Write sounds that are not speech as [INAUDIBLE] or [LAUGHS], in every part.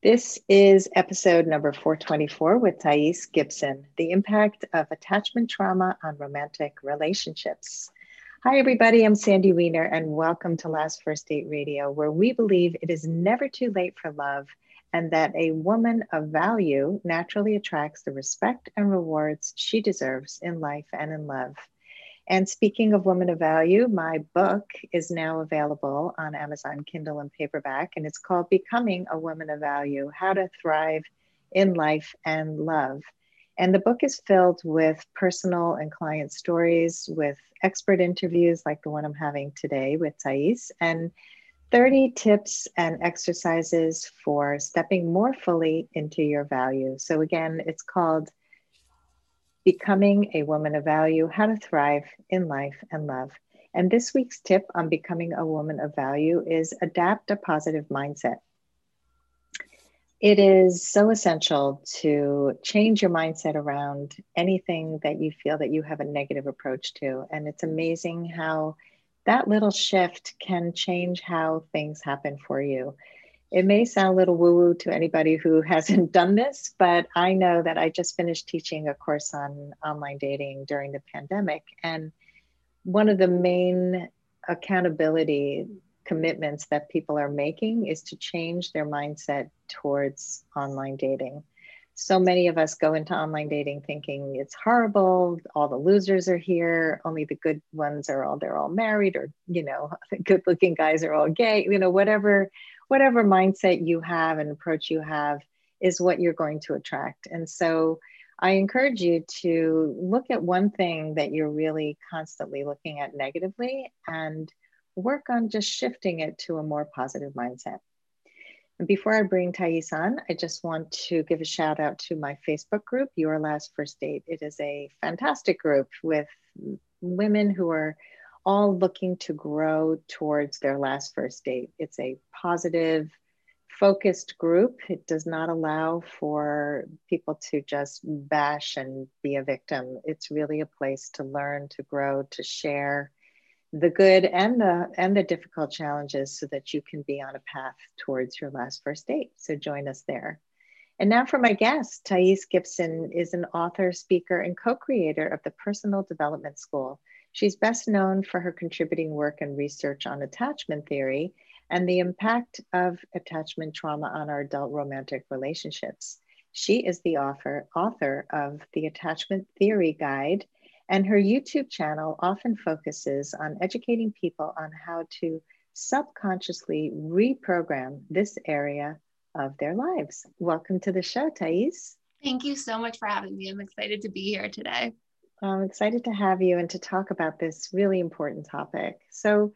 This is episode number 424 with Thais Gibson The Impact of Attachment Trauma on Romantic Relationships. Hi, everybody. I'm Sandy Weiner, and welcome to Last First Date Radio, where we believe it is never too late for love and that a woman of value naturally attracts the respect and rewards she deserves in life and in love. And speaking of women of value, my book is now available on Amazon Kindle and paperback, and it's called Becoming a Woman of Value How to Thrive in Life and Love. And the book is filled with personal and client stories, with expert interviews like the one I'm having today with Thais, and 30 tips and exercises for stepping more fully into your value. So, again, it's called Becoming a Woman of Value How to Thrive in Life and Love. And this week's tip on becoming a woman of value is adapt a positive mindset. It is so essential to change your mindset around anything that you feel that you have a negative approach to. And it's amazing how that little shift can change how things happen for you. It may sound a little woo woo to anybody who [LAUGHS] hasn't done this, but I know that I just finished teaching a course on online dating during the pandemic. And one of the main accountability commitments that people are making is to change their mindset towards online dating. So many of us go into online dating thinking it's horrible, all the losers are here, only the good ones are all they're all married or you know, [LAUGHS] good looking guys are all gay, you know, whatever whatever mindset you have and approach you have is what you're going to attract. And so I encourage you to look at one thing that you're really constantly looking at negatively and work on just shifting it to a more positive mindset. And before I bring Thais on, I just want to give a shout out to my Facebook group, Your Last First Date. It is a fantastic group with women who are all looking to grow towards their last first date. It's a positive, focused group. It does not allow for people to just bash and be a victim. It's really a place to learn, to grow, to share the good and the and the difficult challenges so that you can be on a path towards your last first date. So join us there. And now for my guest, Thais Gibson is an author, speaker, and co-creator of the Personal Development School She's best known for her contributing work and research on attachment theory and the impact of attachment trauma on our adult romantic relationships. She is the author, author of the Attachment Theory Guide, and her YouTube channel often focuses on educating people on how to subconsciously reprogram this area of their lives. Welcome to the show, Thais. Thank you so much for having me. I'm excited to be here today. I'm excited to have you and to talk about this really important topic. So,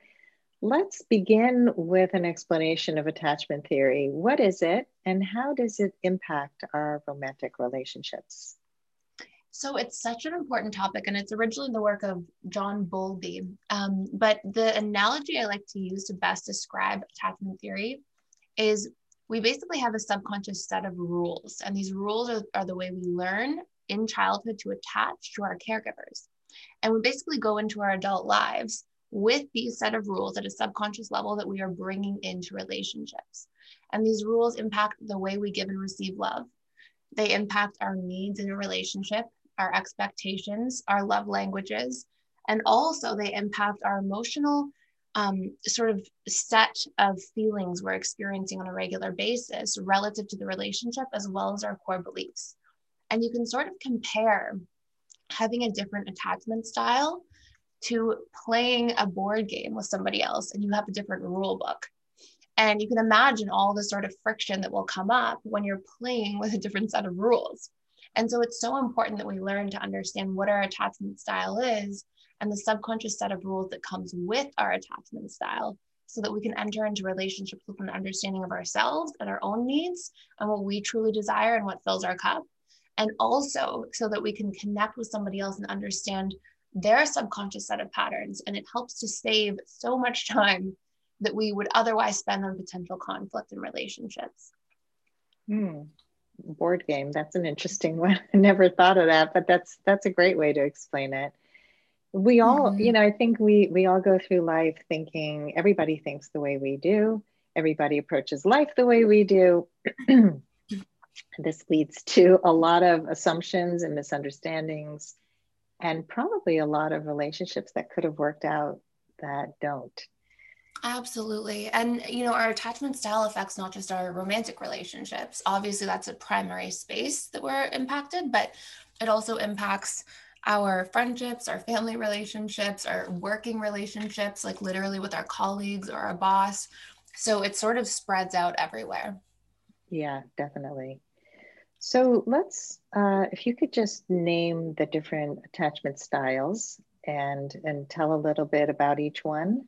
let's begin with an explanation of attachment theory. What is it, and how does it impact our romantic relationships? So, it's such an important topic, and it's originally the work of John Bowlby. Um, but the analogy I like to use to best describe attachment theory is we basically have a subconscious set of rules, and these rules are, are the way we learn in childhood to attach to our caregivers. And we basically go into our adult lives with these set of rules at a subconscious level that we are bringing into relationships. And these rules impact the way we give and receive love. They impact our needs in a relationship, our expectations, our love languages, and also they impact our emotional um, sort of set of feelings we're experiencing on a regular basis relative to the relationship as well as our core beliefs. And you can sort of compare having a different attachment style to playing a board game with somebody else and you have a different rule book. And you can imagine all the sort of friction that will come up when you're playing with a different set of rules. And so it's so important that we learn to understand what our attachment style is and the subconscious set of rules that comes with our attachment style so that we can enter into relationships with an understanding of ourselves and our own needs and what we truly desire and what fills our cup and also so that we can connect with somebody else and understand their subconscious set of patterns. And it helps to save so much [LAUGHS] time that we would otherwise spend on potential conflict in relationships. Hmm. board game. That's an interesting [LAUGHS] one. I never thought of that but that's that's a great way to explain it. We all mm-hmm. you know i think we we all go through life thinking everybody thinks the way we do. Everybody approaches life the way we do [CLEARS THROAT] this leads [LAUGHS] to a lot of assumptions and misunderstandings, and probably a lot of relationships that could have worked out that don't. Absolutely. And, you know, our attachment style affects not just our romantic relationships. Obviously, that's a primary space that we're impacted, but it also impacts our friendships, our family relationships, our working relationships, like literally with our colleagues or our boss. So it sort of spreads out everywhere. Yeah, definitely. So let's, uh, if you could just name the different attachment styles and and tell a little bit about each one,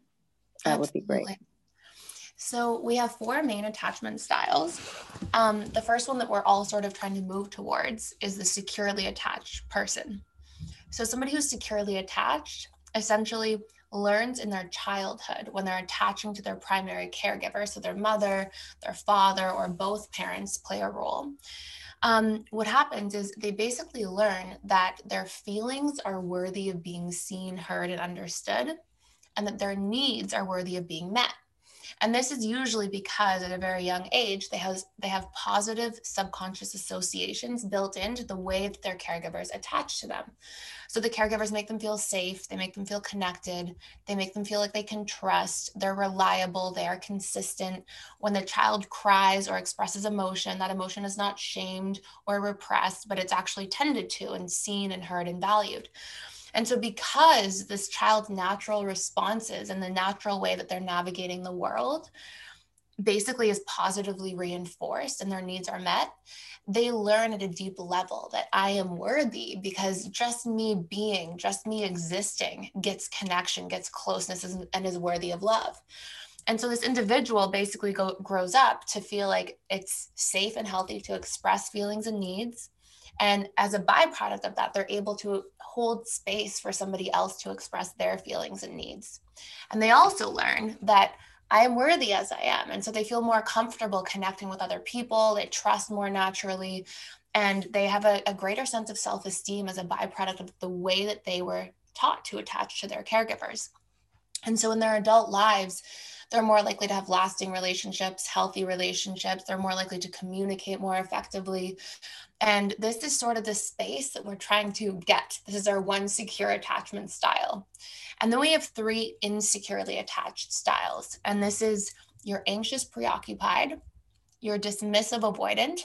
that Absolutely. would be great. So we have four main attachment styles. Um, the first one that we're all sort of trying to move towards is the securely attached person. So somebody who's securely attached essentially learns in their childhood when they're attaching to their primary caregiver, so their mother, their father, or both parents play a role. Um, what happens is they basically learn that their feelings are worthy of being seen, heard, and understood, and that their needs are worthy of being met. And this is usually because at a very young age, they have, they have positive subconscious associations built into the way that their caregivers attach to them. So the caregivers make them feel safe, they make them feel connected, they make them feel like they can trust, they're reliable, they are consistent. When the child cries or expresses emotion, that emotion is not shamed or repressed, but it's actually tended to and seen and heard and valued. And so, because this child's natural responses and the natural way that they're navigating the world basically is positively reinforced and their needs are met, they learn at a deep level that I am worthy because just me being, just me existing gets connection, gets closeness, and is worthy of love. And so this individual basically go, grows up to feel like it's safe and healthy to express feelings and needs. And as a byproduct of that, they're able to hold space for somebody else to express their feelings and needs. And they also learn that I am worthy as I am. And so they feel more comfortable connecting with other people, they trust more naturally, and they have a, a greater sense of self esteem as a byproduct of the way that they were taught to attach to their caregivers. And so in their adult lives, they're more likely to have lasting relationships, healthy relationships. They're more likely to communicate more effectively. And this is sort of the space that we're trying to get. This is our one secure attachment style. And then we have three insecurely attached styles. And this is your anxious preoccupied, your dismissive avoidant,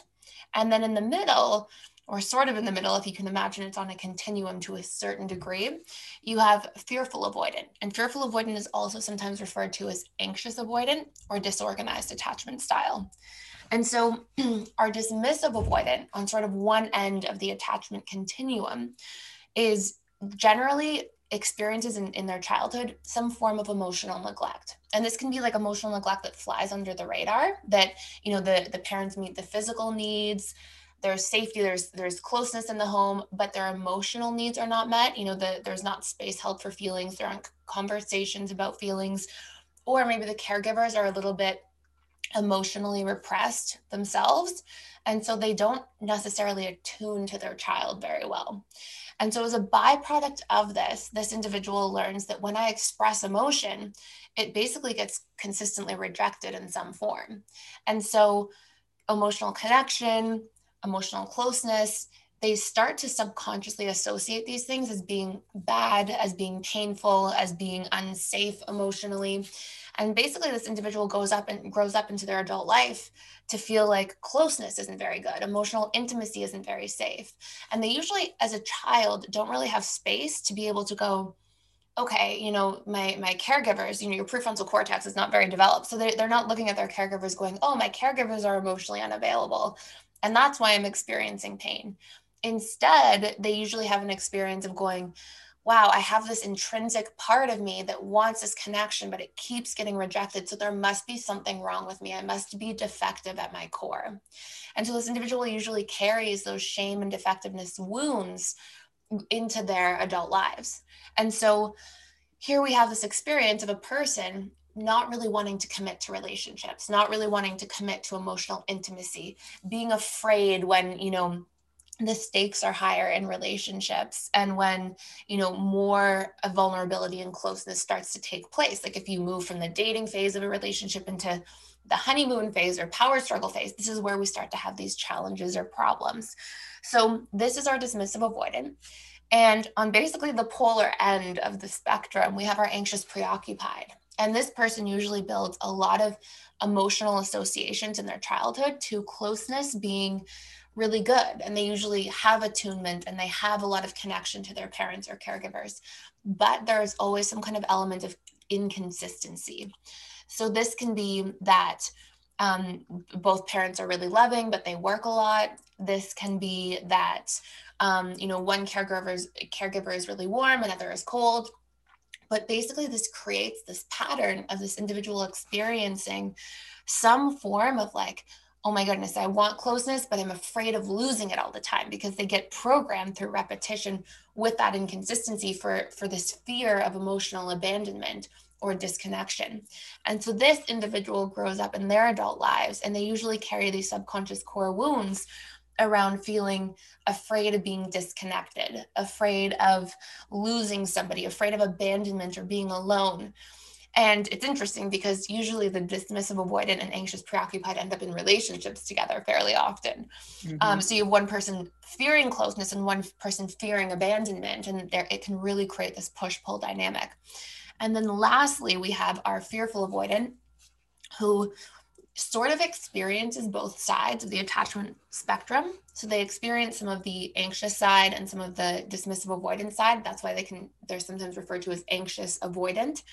and then in the middle, or sort of in the middle, if you can imagine it's on a continuum to a certain degree, you have fearful avoidant. And fearful avoidant is also sometimes referred to as anxious avoidant or disorganized attachment style. And so [CLEARS THROAT] our dismissive avoidant on sort of one end of the attachment continuum is generally experiences in, in their childhood some form of emotional neglect and this can be like emotional neglect that flies under the radar that you know the the parents meet the physical needs there's safety there's there's closeness in the home but their emotional needs are not met you know the, there's not space held for feelings there aren't conversations about feelings or maybe the caregivers are a little bit emotionally repressed themselves. And so they don't necessarily attune to their child very well. And so, as a byproduct of this, this individual learns that when I express emotion, it basically gets consistently rejected in some form. And so, emotional connection, emotional closeness, they start to subconsciously associate these things as being bad, as being painful, as being unsafe emotionally. And basically, this individual goes up and grows up into their adult life to feel like closeness isn't very good, emotional intimacy isn't very safe. And they usually, as a child, don't really have space to be able to go, okay, you know, my my caregivers, you know, your prefrontal cortex is not very developed. So they, they're not looking at their caregivers going, oh, my caregivers are emotionally unavailable. And that's why I'm experiencing pain. Instead, they usually have an experience of going, wow, I have this intrinsic part of me that wants this connection, but it keeps getting rejected. So there must be something wrong with me. I must be defective at my core. And so this individual usually carries those shame and defectiveness wounds into their adult lives. And so here we have this experience of a person not really wanting to commit to relationships, not really wanting to commit to emotional intimacy, being afraid when, you know, the stakes are higher in relationships and when you know more vulnerability and closeness starts to take place like if you move from the dating phase of a relationship into the honeymoon phase or power struggle phase, this is where we start to have these challenges or problems. So this is our dismissive avoidant. And on basically the polar end of the spectrum, we have our anxious preoccupied. And this person usually builds a lot of emotional associations in their childhood to closeness being really good. And they usually have attunement and they have a lot of connection to their parents or caregivers. But there's always some kind of element of inconsistency. So this can be that um, both parents are really loving, but they work a lot. This can be that um, you know one caregiver's caregiver is really warm, another is cold. But basically, this creates this pattern of this individual experiencing some form of like, oh my goodness, I want closeness, but I'm afraid of losing it all the time because they get programmed through repetition with that inconsistency for, for this fear of emotional abandonment or disconnection. And so this individual grows up in their adult lives and they usually carry these subconscious core wounds around feeling afraid of being disconnected, afraid of losing somebody, afraid of abandonment or being alone. And it's interesting because usually the dismissive, avoidant, and anxious, preoccupied end up in relationships together fairly often. Mm-hmm. Um, so you have one person fearing closeness and one person fearing abandonment, and there it can really create this push pull dynamic. And then lastly, we have our fearful avoidant who sort of experiences both sides of the attachment spectrum. So they experience some of the anxious side and some of the dismissive avoidant side. That's why they can, they're sometimes referred to as anxious avoidant.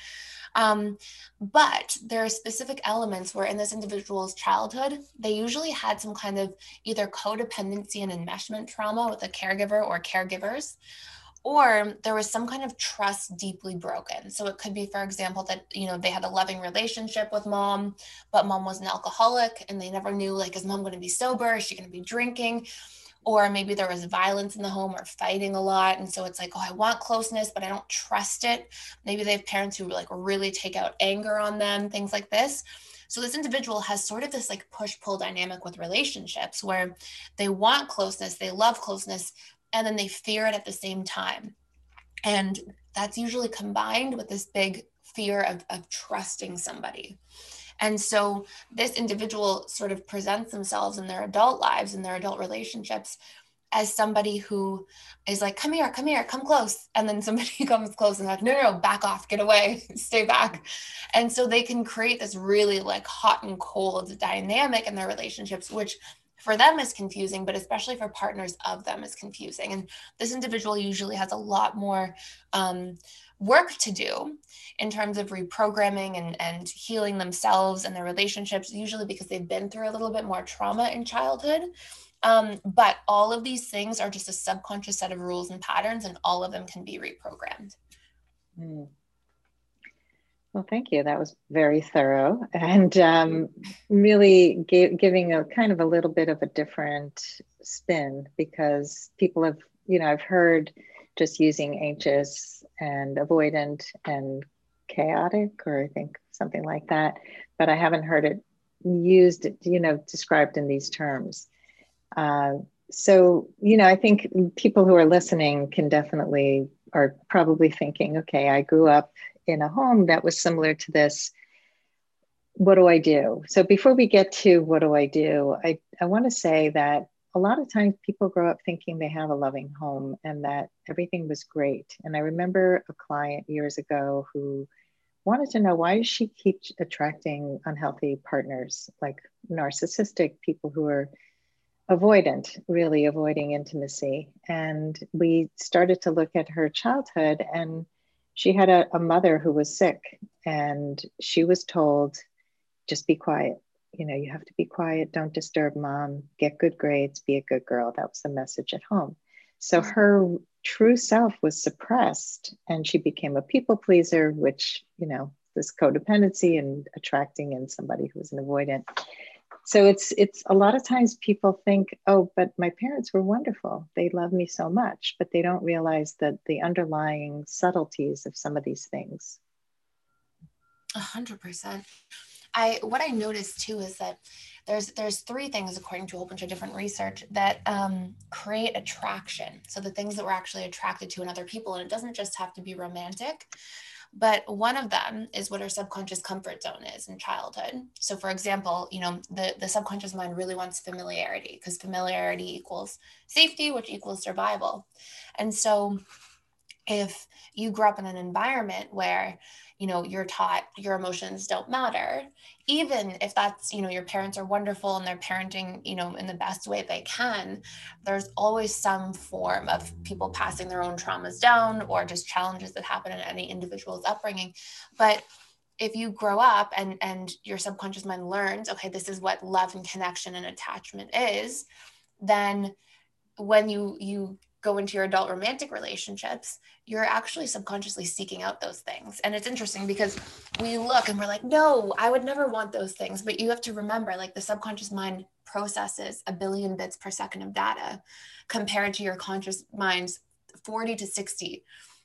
Um, but there are specific elements where in this individual's childhood, they usually had some kind of either codependency and enmeshment trauma with a caregiver or caregivers or there was some kind of trust deeply broken. So it could be for example that you know they had a loving relationship with mom but mom was an alcoholic and they never knew like is mom going to be sober? Is she going to be drinking? Or maybe there was violence in the home or fighting a lot. And so it's like oh i want closeness but i don't trust it. Maybe they have parents who like really take out anger on them things like this. So this individual has sort of this like push pull dynamic with relationships where they want closeness, they love closeness, and then they fear it at the same time. And that's usually combined with this big fear of, of trusting somebody. And so this individual sort of presents themselves in their adult lives, in their adult relationships, as somebody who is like, come here, come here, come close. And then somebody [LAUGHS] comes close and like, no, no, no, back off, get away, [LAUGHS] stay back. And so they can create this really like hot and cold dynamic in their relationships, which for them is confusing, but especially for partners of them is confusing. And this individual usually has a lot more um, work to do in terms of reprogramming and, and healing themselves and their relationships, usually because they've been through a little bit more trauma in childhood. Um, but all of these things are just a subconscious set of rules and patterns, and all of them can be reprogrammed. Mm. Well, thank you. That was very thorough and um, really gave, giving a kind of a little bit of a different spin because people have, you know, I've heard just using anxious and avoidant and chaotic, or I think something like that, but I haven't heard it used, you know, described in these terms. Uh, so, you know, I think people who are listening can definitely are probably thinking, okay, I grew up in a home that was similar to this what do i do? So before we get to what do i do i, I want to say that a lot of times people grow up thinking they have a loving home and that everything was great. And i remember a client years ago who wanted to know why does she keep attracting unhealthy partners like narcissistic people who are avoidant really avoiding intimacy? And we started to look at her childhood and she had a, a mother who was sick and she was told just be quiet. You know you have to be quiet. Don't disturb mom. Get good grades. Be a good girl. That was the message at home. So her true self was suppressed and she became a people pleaser which you know this codependency and attracting in somebody who was an avoidant so it's it's a lot of times people think oh but my parents were wonderful. They love me so much but they don't realize that the underlying subtleties of some of these things. A hundred percent. I what i noticed too is that there's there's three things according to a whole bunch of different research that um, create attraction. So the things that we're actually attracted to in other people and it doesn't just have to be romantic but one of them is what our subconscious comfort zone is in childhood. So for example, you know, the, the subconscious mind really wants familiarity because familiarity equals safety, which equals survival. And so if you grew up in an environment where you know you're taught your emotions don't matter. Even if that's you know your parents are wonderful and they're parenting you know in the best way they can there's always some form of people passing their own traumas down or just challenges that happen in any individual's upbringing. But if you grow up and and your subconscious mind learns okay this is what love and connection and attachment is then when you you go into your adult romantic relationships, you're actually subconsciously seeking out those things. And it's interesting because we look and we're like, no, I would never want those things. But you have to remember, like, the subconscious mind processes a billion bits per second of data compared to your conscious mind's 40 to 60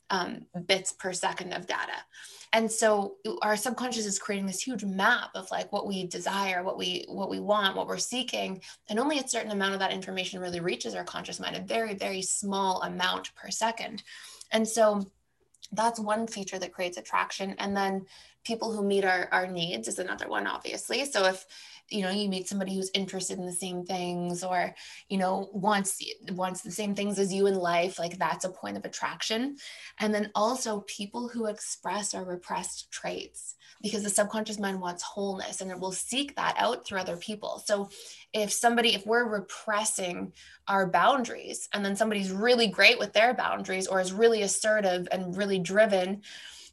um, bits per second of data. And so our subconscious is creating this huge map of like what we desire, what we what we want, what we're seeking, and only a certain amount of that information really reaches our conscious mind, a very very small amount per second. And so that's one feature that creates attraction. And then people who meet our, our needs is another one obviously. So if you know you meet somebody who's interested in the same things or you know wants wants the same things as you in life like that's a point of attraction. And then also people who express or repressed traits because the subconscious mind wants wholeness and it will seek that out through other people. So if somebody if we're repressing our boundaries and then somebody's really great with their boundaries or is really assertive and really driven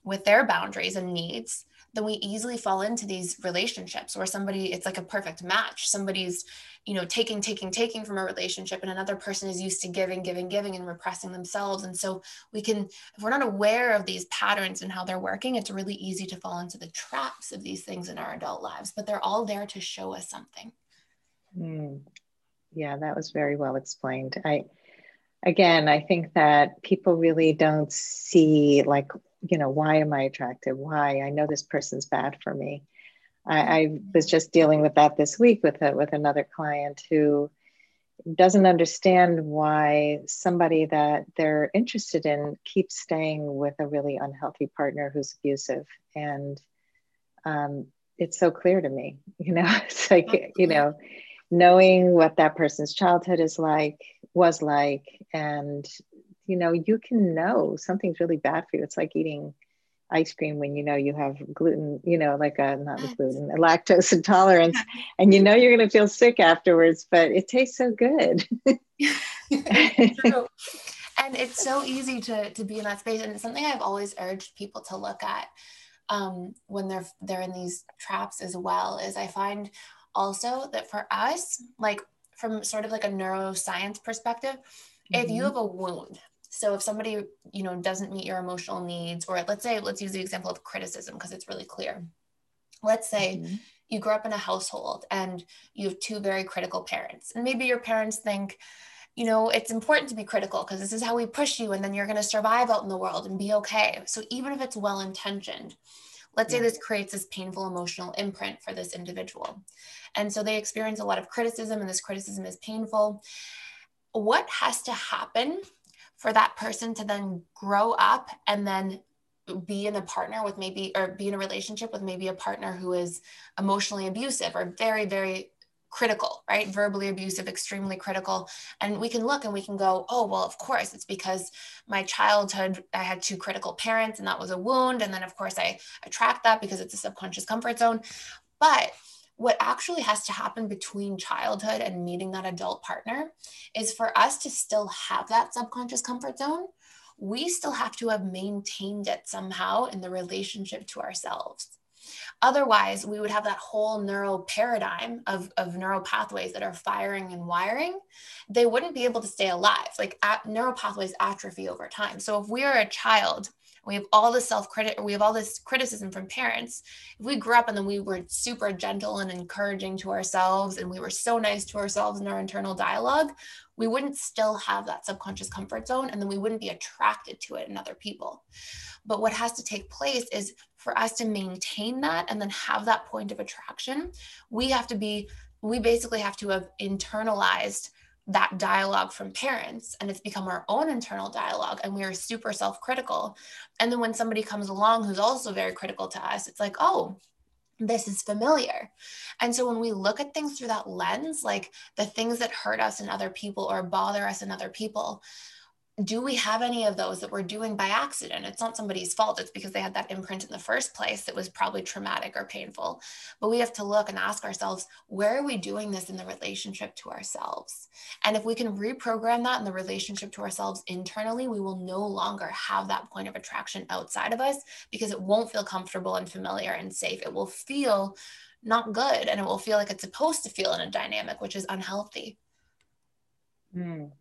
with their boundaries and needs then we easily fall into these relationships where somebody it's like a perfect match. Somebody's you know taking taking taking from a relationship and another person is used to giving giving giving and repressing themselves. And so we can if we're not aware of these patterns and how they're working it's really easy to fall into the traps of these things in our adult lives but they're all there to show us something. Mm. yeah that was very well explained. I again i think that people really don't see like you know, why am I attractive? Why? I know this person's bad for me. I, I was just dealing with that this week with a, with another client who doesn't understand why somebody that they're interested in keeps staying with a really unhealthy partner who's abusive and um, it's so clear to me [LAUGHS] you know it's like you know knowing what that person's childhood is like was like and you know, you can know something's really bad for you. It's like eating ice cream when you know you have gluten, you know, like a not gluten, a lactose [LAUGHS] intolerance, [LAUGHS] and you know you're going to feel sick afterwards, but it tastes so good. [LAUGHS] And it's so easy to to be in that space, and it's something I've always urged people to look at um, when they're they're in these traps as well. Is I find also that for us, like from sort of like a neuroscience perspective, mm-hmm. if you mm-hmm. have a wound so if somebody, you know, doesn't meet your emotional needs, or let's say, let's use the example of criticism because it's really clear. Let's say mm-hmm. you grew up in a household and you have two very critical parents, and maybe your parents think, you know, it's important to be critical because this is how we push you, and then you're going to survive out in the world and be okay. So even if it's well intentioned, let's say this creates this painful emotional imprint for this individual. And so they experience a lot of criticism, and this criticism is painful. What has to happen for that person to then grow up and then be in a partner with maybe or be in a relationship with maybe a partner who is emotionally abusive or very very critical right? Verbally abusive extremely critical. And we can look and we can go oh well of course it's because my childhood i had two critical parents and that was a wound. And then of course i attract that because it's a subconscious comfort zone. But what actually has to happen between childhood and meeting that adult partner is for us to still have that subconscious comfort zone, we still have to have maintained it somehow in the relationship to ourselves. Otherwise, we would have that whole neural paradigm of, of neural pathways that are firing and wiring. They wouldn't be able to stay alive. Like at, neural pathways atrophy over time. So if we are a child we have all this self credit we have all this criticism from parents. If we grew up and then we were super gentle and encouraging to ourselves and we were so nice to ourselves in our internal dialogue we wouldn't still have that subconscious comfort zone and then we wouldn't be attracted to it in other people. But what has to take place is for us to maintain that and then have that point of attraction we have to be we basically have to have internalized that dialogue from parents and it's become our own internal dialogue and we are super self-critical and then when somebody comes along who's also very critical to us it's like oh this is familiar. And so when we look at things through that lens, like the things that hurt us in other people or bother us in other people, do we have any of those that we're doing by accident? It's not somebody's fault. It's because they had that imprint in the first place that was probably traumatic or painful. But we have to look and ask ourselves, where are we doing this in the relationship to ourselves? And if we can reprogram that in the relationship to ourselves internally, we will no longer have that point of attraction outside of us because it won't feel comfortable and familiar and safe. It will feel not good and it will feel like it's supposed to feel in a dynamic, which is unhealthy. Mm.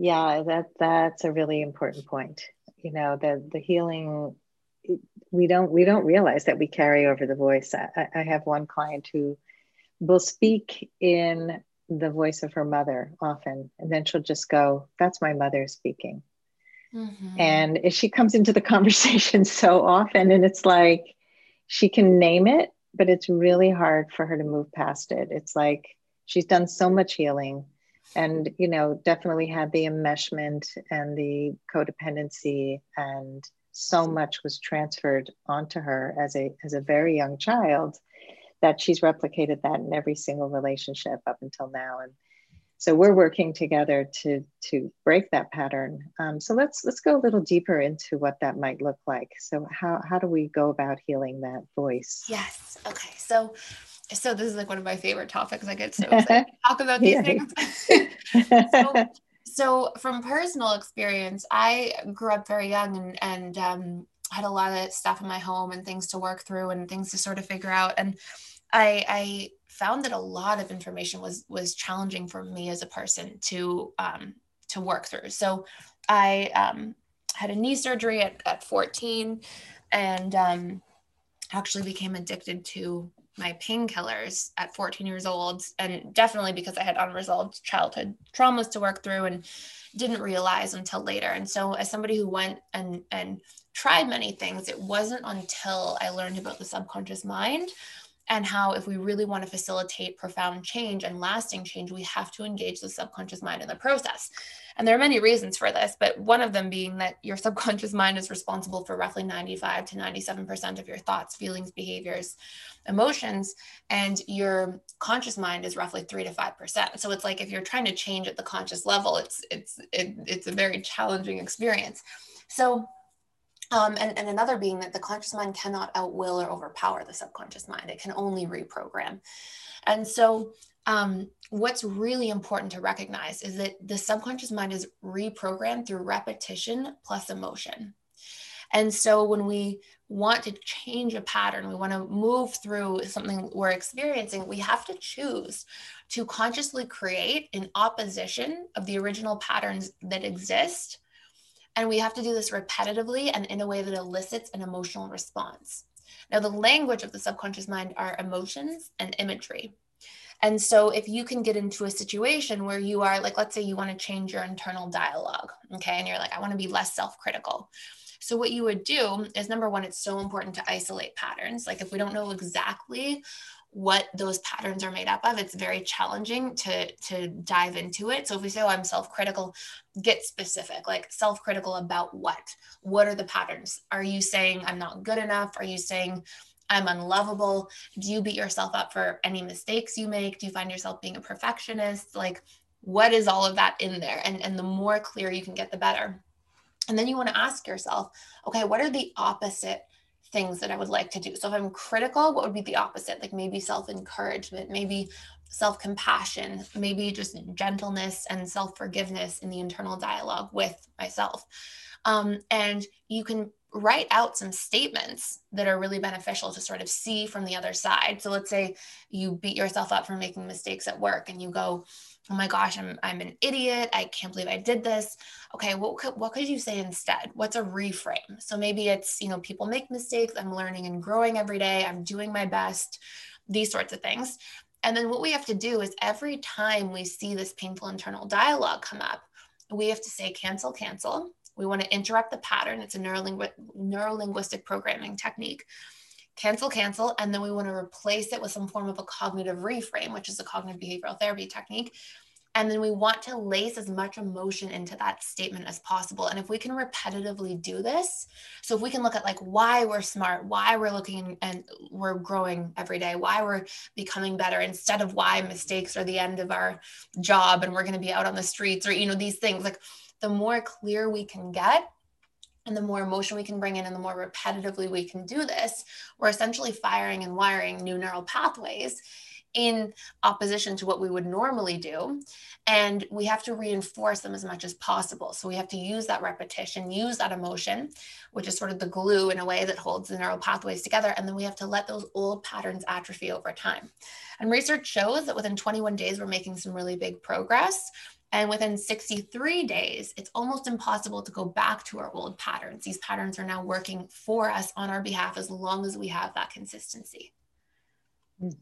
Yeah, that that's a really important point. You know, the the healing we don't we don't realize that we carry over the voice. I, I have one client who will speak in the voice of her mother often, and then she'll just go, "That's my mother speaking." Mm-hmm. And she comes into the [LAUGHS] conversation so often, and it's like she can name it, but it's really hard for her to move past it. It's like she's done so much healing and you know definitely had the enmeshment and the codependency and so much was transferred onto her as a as a very young child that she's replicated that in every single relationship up until now. And so we're working together to to break that pattern. Um, so let's let's go a little deeper into what that might look like. So how how do we go about healing that voice? Yes. Okay. So so this is like one of my favorite topics. I get so [LAUGHS] excited to talk about these things. [LAUGHS] so, [LAUGHS] so, from personal experience, I grew up very young and and um, had a lot of stuff in my home and things to work through and things to sort of figure out. And I, I found that a lot of information was was challenging for me as a person to um, to work through. So I um, had a knee surgery at, at 14 and um, actually became addicted to my painkillers at 14 years old and definitely because i had unresolved childhood traumas to work through and didn't realize until later. And so as somebody who went and and tried many things it wasn't until i learned about the subconscious mind and how if we really want to facilitate profound change and lasting change we have to engage the subconscious mind in the process. And there are many reasons for this but one of them being that your [LAUGHS] subconscious mind is responsible for roughly 95 to 97% of your thoughts feelings behaviors emotions and your conscious mind is roughly 3 to 5% so it's like if you're trying to change at the conscious level it's it's it, it's a very challenging experience. So um, and, and another being that the conscious mind cannot outwill or overpower the subconscious mind. It can only reprogram. And so, um, what's really important to recognize is that the subconscious mind is reprogrammed through repetition plus emotion. And so, when we want to change a pattern, we want to move through something we're experiencing, we have to choose to consciously create in opposition of the original patterns that exist and we have to do this repetitively and in a way that elicits an emotional response. Now, the language of the subconscious mind are emotions and imagery. And so, if you can get into a situation where you are, like, let's say you want to change your internal dialogue, okay, and you're like, I want to be less self critical. So, what you would do is number one, it's so important to isolate patterns. Like, if we don't know exactly what those patterns are made up of it's very challenging to to dive into it. So if we say oh i'm self-critical get specific like self-critical about what? What are the patterns? Are you saying i'm not good enough are you saying i'm unlovable do you beat yourself up for any mistakes you make? Do you find yourself being a perfectionist? Like what is all of that in there? And and the more clear you can get the better. And then you want to ask yourself okay what are the opposite things that I would like to do. So if I'm critical, what would be the opposite? Like maybe self encouragement, maybe self compassion, maybe just gentleness and self forgiveness in the internal dialogue with myself. Um, and you can write out some statements that are really beneficial to sort of see from the other side. So let's say you beat yourself up for making mistakes at work and you go, oh my gosh, I'm, I'm an idiot. I can't believe I did this. Okay, what could, what could you say instead? What's a reframe? So maybe it's, you know, people make mistakes. I'm learning and growing every day. I'm doing my best, these sorts of things. And then what we have to do is every time we see this painful internal dialogue come up, we have to say cancel, cancel. We want to interrupt the pattern. It's a neurolingu- neurolinguistic programming technique cancel, cancel, and then we want to replace it with some form of a cognitive reframe, which is a cognitive behavioral therapy technique And then we want to lace as much emotion into that statement as possible. And if we can repetitively do this, so if we can look at like why we're smart, why we're looking and we're growing every day, why we're becoming better, instead of why mistakes are the end of our job and we're going to be out on the streets or, you know, these things, like the more clear we can get, and the more emotion we can bring in and the more repetitively we can do this, we're essentially firing and wiring new neural pathways in opposition to what we would normally do. And we have to reinforce them as much as possible. So we have to use that repetition, use that emotion, which is sort of the glue in a way that holds the neural pathways together. And then we have to let those old patterns atrophy over time. And research shows that within 21 days, we're making some really big progress. And within 63 days, it's almost impossible to go back to our old patterns. These patterns are now working for us on our behalf as long as we have that consistency. Mm.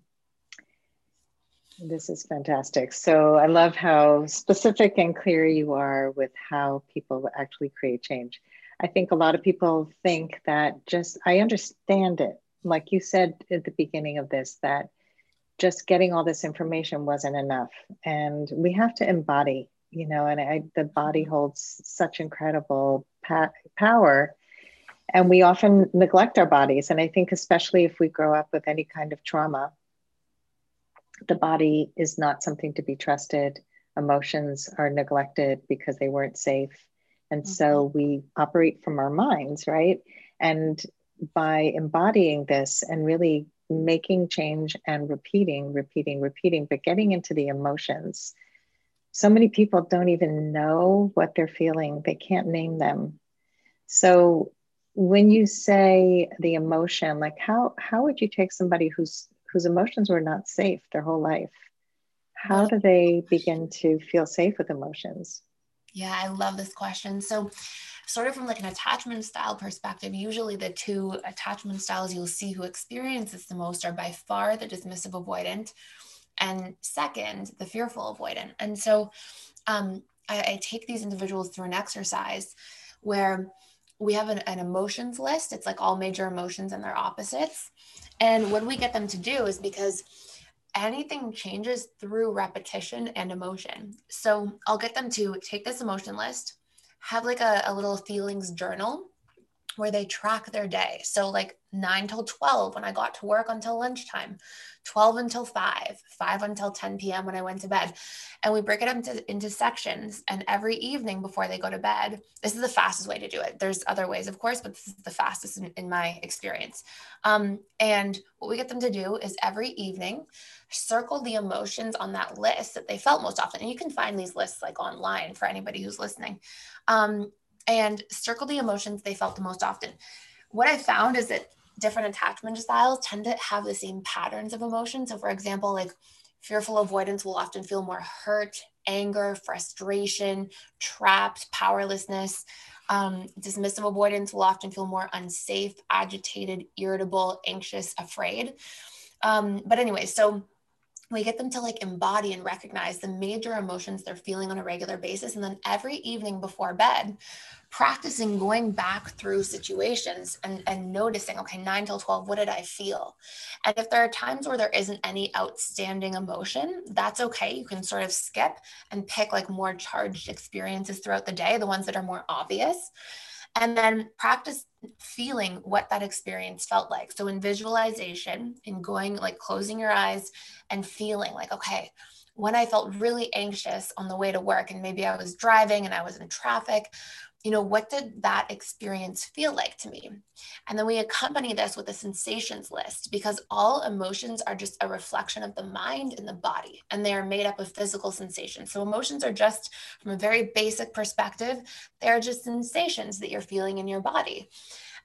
This is fantastic. So I love how specific and clear you are with how people actually create change. I think a lot of people think that just, I understand it. Like you said at the beginning of this, that just getting all this information wasn't enough. And we have to embody, you know, and I, the body holds such incredible pa- power. And we often neglect our bodies. And I think, especially if we grow up with any kind of trauma, the body is not something to be trusted. Emotions are neglected because they weren't safe. And mm-hmm. so we operate from our minds, right? And by embodying this and really making change and repeating, repeating, repeating, but getting into the emotions, so many people don't even know what they're feeling, they can't name them. So when you say the emotion, like how how would you take somebody who's whose emotions were not safe their whole life. How do they begin to feel safe with emotions? Yeah, I love this question. So, sort of from like an attachment style perspective, usually the two attachment styles you'll see who experience this the most are by far the dismissive avoidant, and second, the fearful avoidant. And so, um, I, I take these individuals through an exercise where we have an, an emotions list. It's like all major emotions and their opposites. And what we get them to do is because anything changes through repetition and emotion. So I'll get them to take this emotion list, have like a, a little feelings journal where they track their day. So, like 9 till 12 when I got to work until lunchtime, 12 until 5, 5 until 10 p.m. when I went to bed. And we break it up into, into sections. And every evening before they go to bed, this is the fastest way to do it. There's other ways, of course, but this is the fastest in, in my experience. Um, and what we get them to do is every evening, circle the emotions on that list that they felt most often. And you can find these lists like online for anybody who's listening. Um, and circle the emotions they felt the most often. What I found is that different attachment styles tend to have the same patterns of emotion. So, for example, like fearful avoidance will often feel more hurt, anger, frustration, trapped, powerlessness. Um, dismissive avoidance will often feel more unsafe, agitated, irritable, anxious, afraid. Um, but anyway, so we get them to like embody and recognize the major emotions they're feeling on a regular basis. And then every evening before bed, practicing going back through situations and, and noticing, okay, nine till 12, what did I feel? And if there are times where there isn't any outstanding emotion, that's okay. You can sort of skip and pick like more charged experiences throughout the day, the ones that are more obvious. And then practice feeling what that experience felt like. So in visualization, in going like closing your eyes and feeling like, okay, when I felt really anxious on the way to work and maybe I was driving and I was in traffic, you know, what did that experience feel like to me? And then we accompany this with a sensations list because all emotions are just a reflection of the mind and the body, and they are made up of physical sensations. So emotions are just, from a very basic perspective, they're just sensations that you're feeling in your body.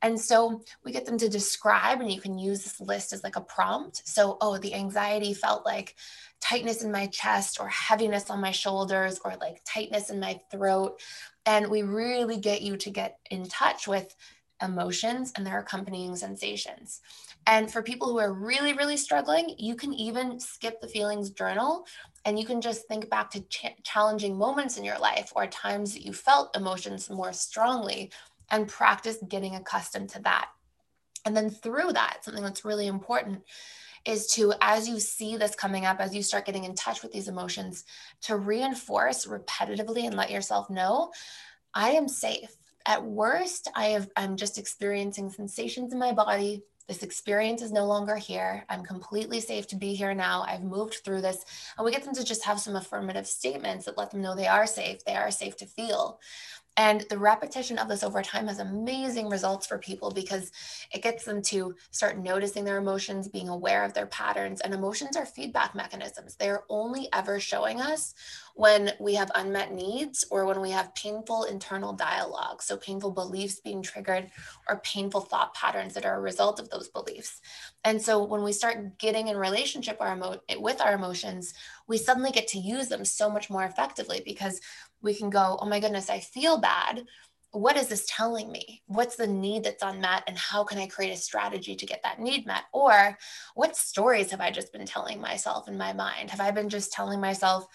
And so we get them to describe, and you can use this list as like a prompt. So, oh, the anxiety felt like tightness in my chest, or heaviness on my shoulders, or like tightness in my throat. And we really get you to get in touch with emotions and their accompanying sensations. And for people who are really, really struggling, you can even skip the feelings journal and you can just think back to ch- challenging moments in your life or times that you felt emotions more strongly and practice getting accustomed to that. And then through that, something that's really important is to, as you see this coming up, as you start getting in touch with these emotions, to reinforce repetitively and let yourself know, I am safe. At worst, I have I'm just experiencing sensations in my body. This experience is no longer here. I'm completely safe to be here now. I've moved through this. And we get them to just have some affirmative statements that let them know they are safe. They are safe to feel. And the repetition of this over time has amazing results for people because it gets them to start noticing their emotions, being aware of their patterns. And emotions are feedback mechanisms. They're only ever showing us when we have unmet needs or when we have painful internal dialogue. So, painful beliefs being triggered or painful thought patterns that are a result of those beliefs. And so, when we start getting in relationship our emo- with our emotions, we suddenly get to use them so much more effectively because we can go, oh my goodness, I feel bad. What is this telling me? What's the need that's unmet? And how can I create a strategy to get that need met? Or what stories have I just been telling myself in my mind? Have I been just telling myself,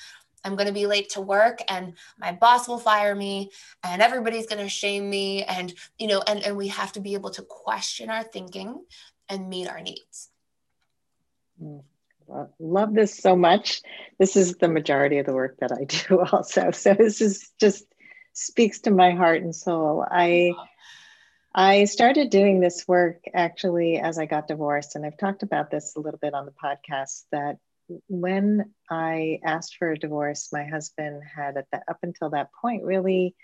I'm going to be late to work and my boss will fire me and everybody's going to shame me. And, you know, and, and we have to be able to question our thinking and meet our needs. Mm love this so much. This is the majority of the work that I [LAUGHS] do also. So this is just speaks to my heart and soul. I I started doing this work actually as I got divorced and I've talked about this a little bit on the podcast that when I asked for a divorce, my husband had at the, up until that point really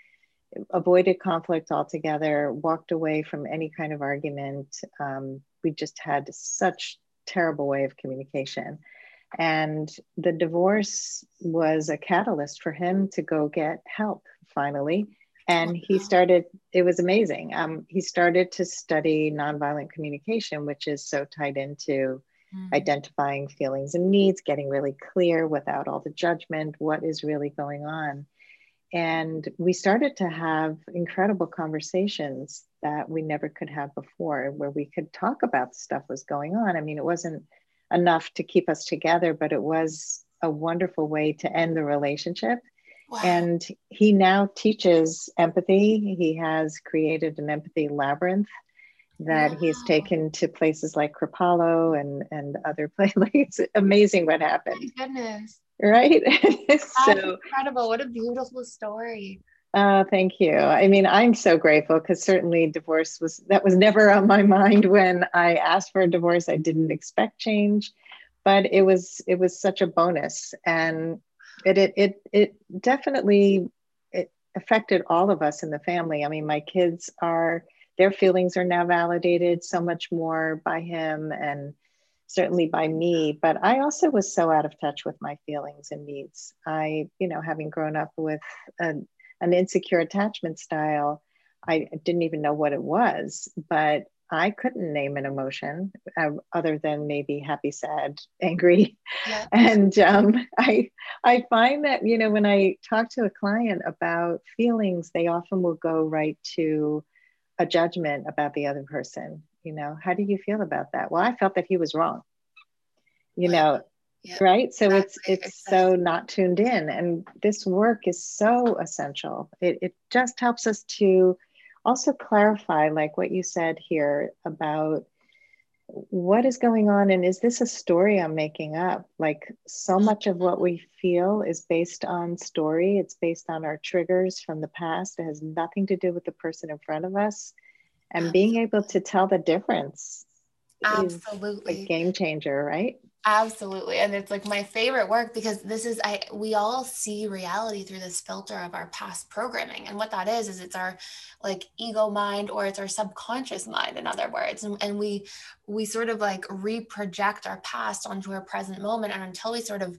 avoided conflict altogether, walked away from any kind of argument. Um, we just had such terrible way of communication. And the divorce was a catalyst for him to go get help finally. And he started, it was amazing. Um, he started to study nonviolent communication, which is so tied into mm. identifying feelings and needs, getting really clear without all the judgment, what is really going on. And we started to have incredible conversations that we never could have before, where we could talk about the stuff was going on. I mean, it wasn't enough to keep us together, but it was a wonderful way to end the relationship. Wow. And he now teaches empathy. He has created an empathy labyrinth that he's taken to places like Kripalu and, and other [LAUGHS] places. it's amazing what happened. Oh goodness right? [LAUGHS] so incredible. What a beautiful story. Uh, thank you. I mean, I'm so grateful because certainly divorce was that was never on my [LAUGHS] mind when I asked for a divorce. I didn't expect change, but it was it was such a bonus, and it it it, it definitely it affected all of us in the family. I mean, my kids are their feelings are now validated so much more by him, and certainly by me. But i also was so out of touch with my feelings and needs. I you know having grown up with an, an insecure attachment style i didn't even know what it was but i couldn't name an emotion uh, other than maybe happy sad angry. Yeah. [LAUGHS] and um, i i find that you know when i talk to a client about feelings they often will go right to a judgment about the other person you know? How do you feel about that? Well i felt that he was wrong you know? yep. right? So exactly. it's it's so not tuned in and this work is so essential. It, it just helps us to also clarify like what you said here about what is going on and is this a story i'm making up? Like so much of what we feel is based on story. It's based on our triggers from the past. It has nothing to do with the person in front of us. And being able to tell the difference absolutely a game changer right absolutely and it's like my favorite work because this is i we all see reality through this filter of our past programming and what that is is it's our like ego mind or it's our subconscious mind in other words and, and we we sort of like reproject our past onto our present moment and until we sort of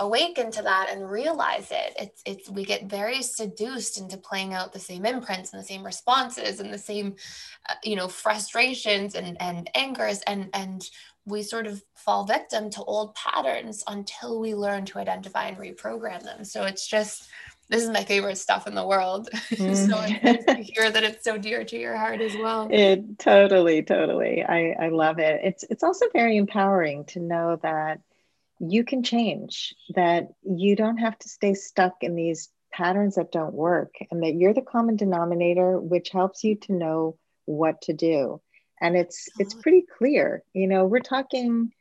awaken to that and realize it it's it's we get very seduced into playing out the same imprints and the same responses and the same uh, you know frustrations and and angers and and we sort of fall victim to old patterns until we learn to identify and reprogram them so it's just this is my favorite stuff in the world. Mm. [LAUGHS] so it's to [LAUGHS] hear that it's so dear to your heart as well. It totally, totally. I, I love it. It's it's also very empowering to know that you can change, that you don't have to stay stuck in these patterns that don't work, and that you're the common denominator, which helps you to know what to do. And it's it's pretty clear. You know, we're talking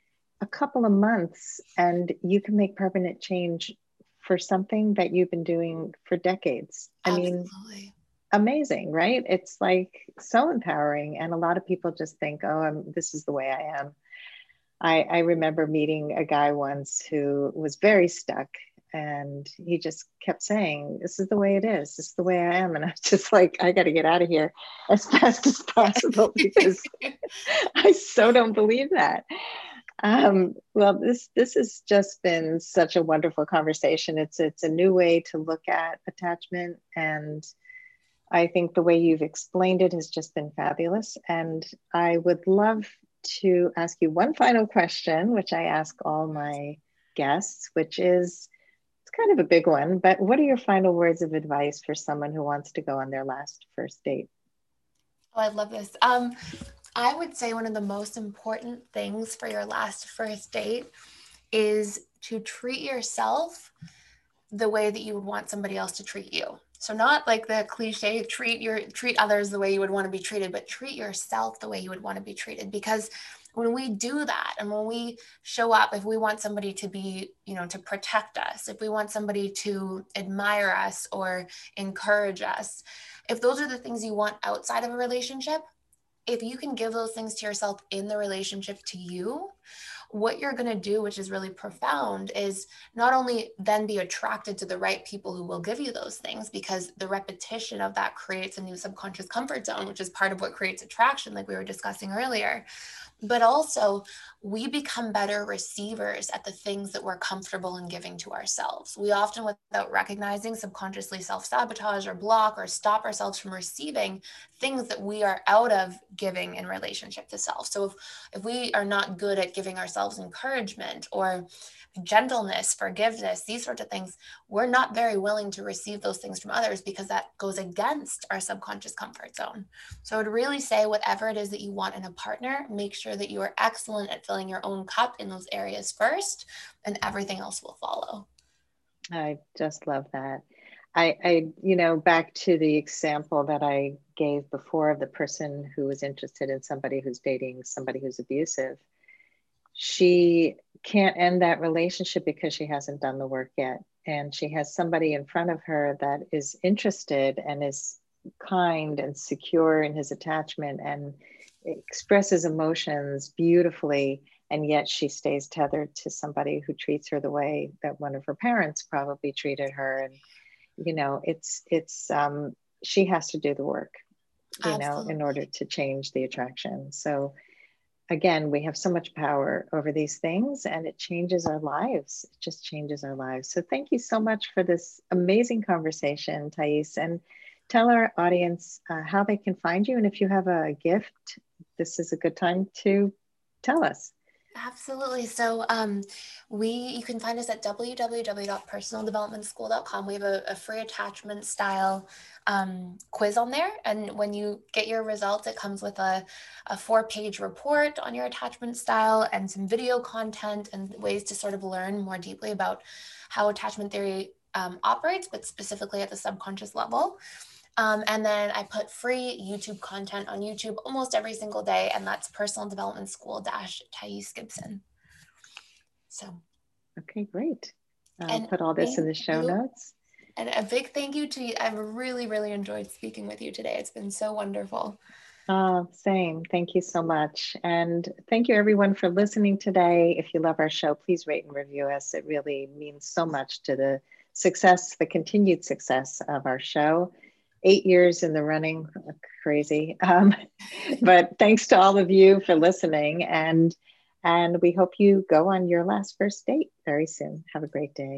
a couple of months and you can make permanent change for something that you've been doing for decades. Absolutely. I mean, amazing, right? It's like so empowering. And a lot of people just think, oh, I'm, this is the way I am. I, I remember meeting a guy once who was very stuck and he just kept saying, This is the way it is. This is the way I am. And I was just like, I got to get out of here as fast as possible because [LAUGHS] I so don't believe that. Um, well, this this has just been such a wonderful conversation. It's it's a new way to look at attachment, and I think the way you've explained it has just been fabulous. And I would love to ask you one final question, which I ask all my guests, which is it's kind of a big one, but what are your final words of advice for someone who wants to go on their last first date? Oh, I love this. Um, I would say one of the most important things for your last first date is to treat yourself the way that you would want somebody else to treat you. So not like the cliche treat your treat others the way you would want to be treated, but treat yourself the way you would want to be treated. Because when we do that and when we show up if we want somebody to be you know to protect us if we want somebody to admire us or encourage us if those are the things you want outside of a relationship if you can give those things to yourself in the relationship to you what you're going to do, which is really profound, is not only then be attracted to the right people who will give you those things, because the repetition of that creates a new subconscious comfort zone, which is part of what creates attraction, like we were discussing earlier but also we become better receivers at the things that we're comfortable in giving to ourselves. We often, without recognizing, subconsciously self sabotage or block or stop ourselves from receiving things that we are out of giving in relationship to self. So, if, if we are not good at giving ourselves encouragement or gentleness, forgiveness, these sorts of things, we're not very willing to receive those things from others because that goes against our subconscious comfort zone. So I would really say, whatever it is that you want in a partner, make sure that you are excellent at filling your own cup in those areas first, and everything else will follow. I just love that. I, I, you know, back to the example that I gave before of the person who was interested in somebody who's dating somebody who's abusive. She can't end that relationship because she hasn't done the work yet. And she has somebody in front of her that is interested and is kind and secure in his attachment and expresses emotions beautifully. And yet she stays tethered to somebody who treats her the way that one of her parents probably treated her. And, you know, it's, it's, um, she has to do the work, you Absolutely. know, in order to change the attraction. So, again, we have so much power over these things and it changes our lives. It just changes our lives. So thank you so much for this amazing conversation, Thais. And tell our audience uh, how they can find you. And if you have a gift, this is a good time to tell us. Absolutely. So um, we you can find us at www.personaldevelopmentschool.com. We have a, a free attachment style um, quiz on there. And when you get your results, it comes with a, a four page report on your attachment style and some video content and ways to sort of learn more deeply about how attachment theory um, operates, but specifically at the subconscious level. Um, and then I put free YouTube content on YouTube almost every single day, and that's Personal Development School dash Thais Gibson. So, okay, great. I'll put all this in the show you. notes. And a big thank you to you. I've really, really enjoyed speaking with you today. It's been so wonderful. Oh, same. Thank you so much. And thank you, everyone, for listening today. If you love our show, please rate and review us. It really means so much to the success, the continued success of our show eight years in the running, crazy. Um, [LAUGHS] but thanks to all of you for listening, and and we hope you go on your last first date very soon. Have a great day.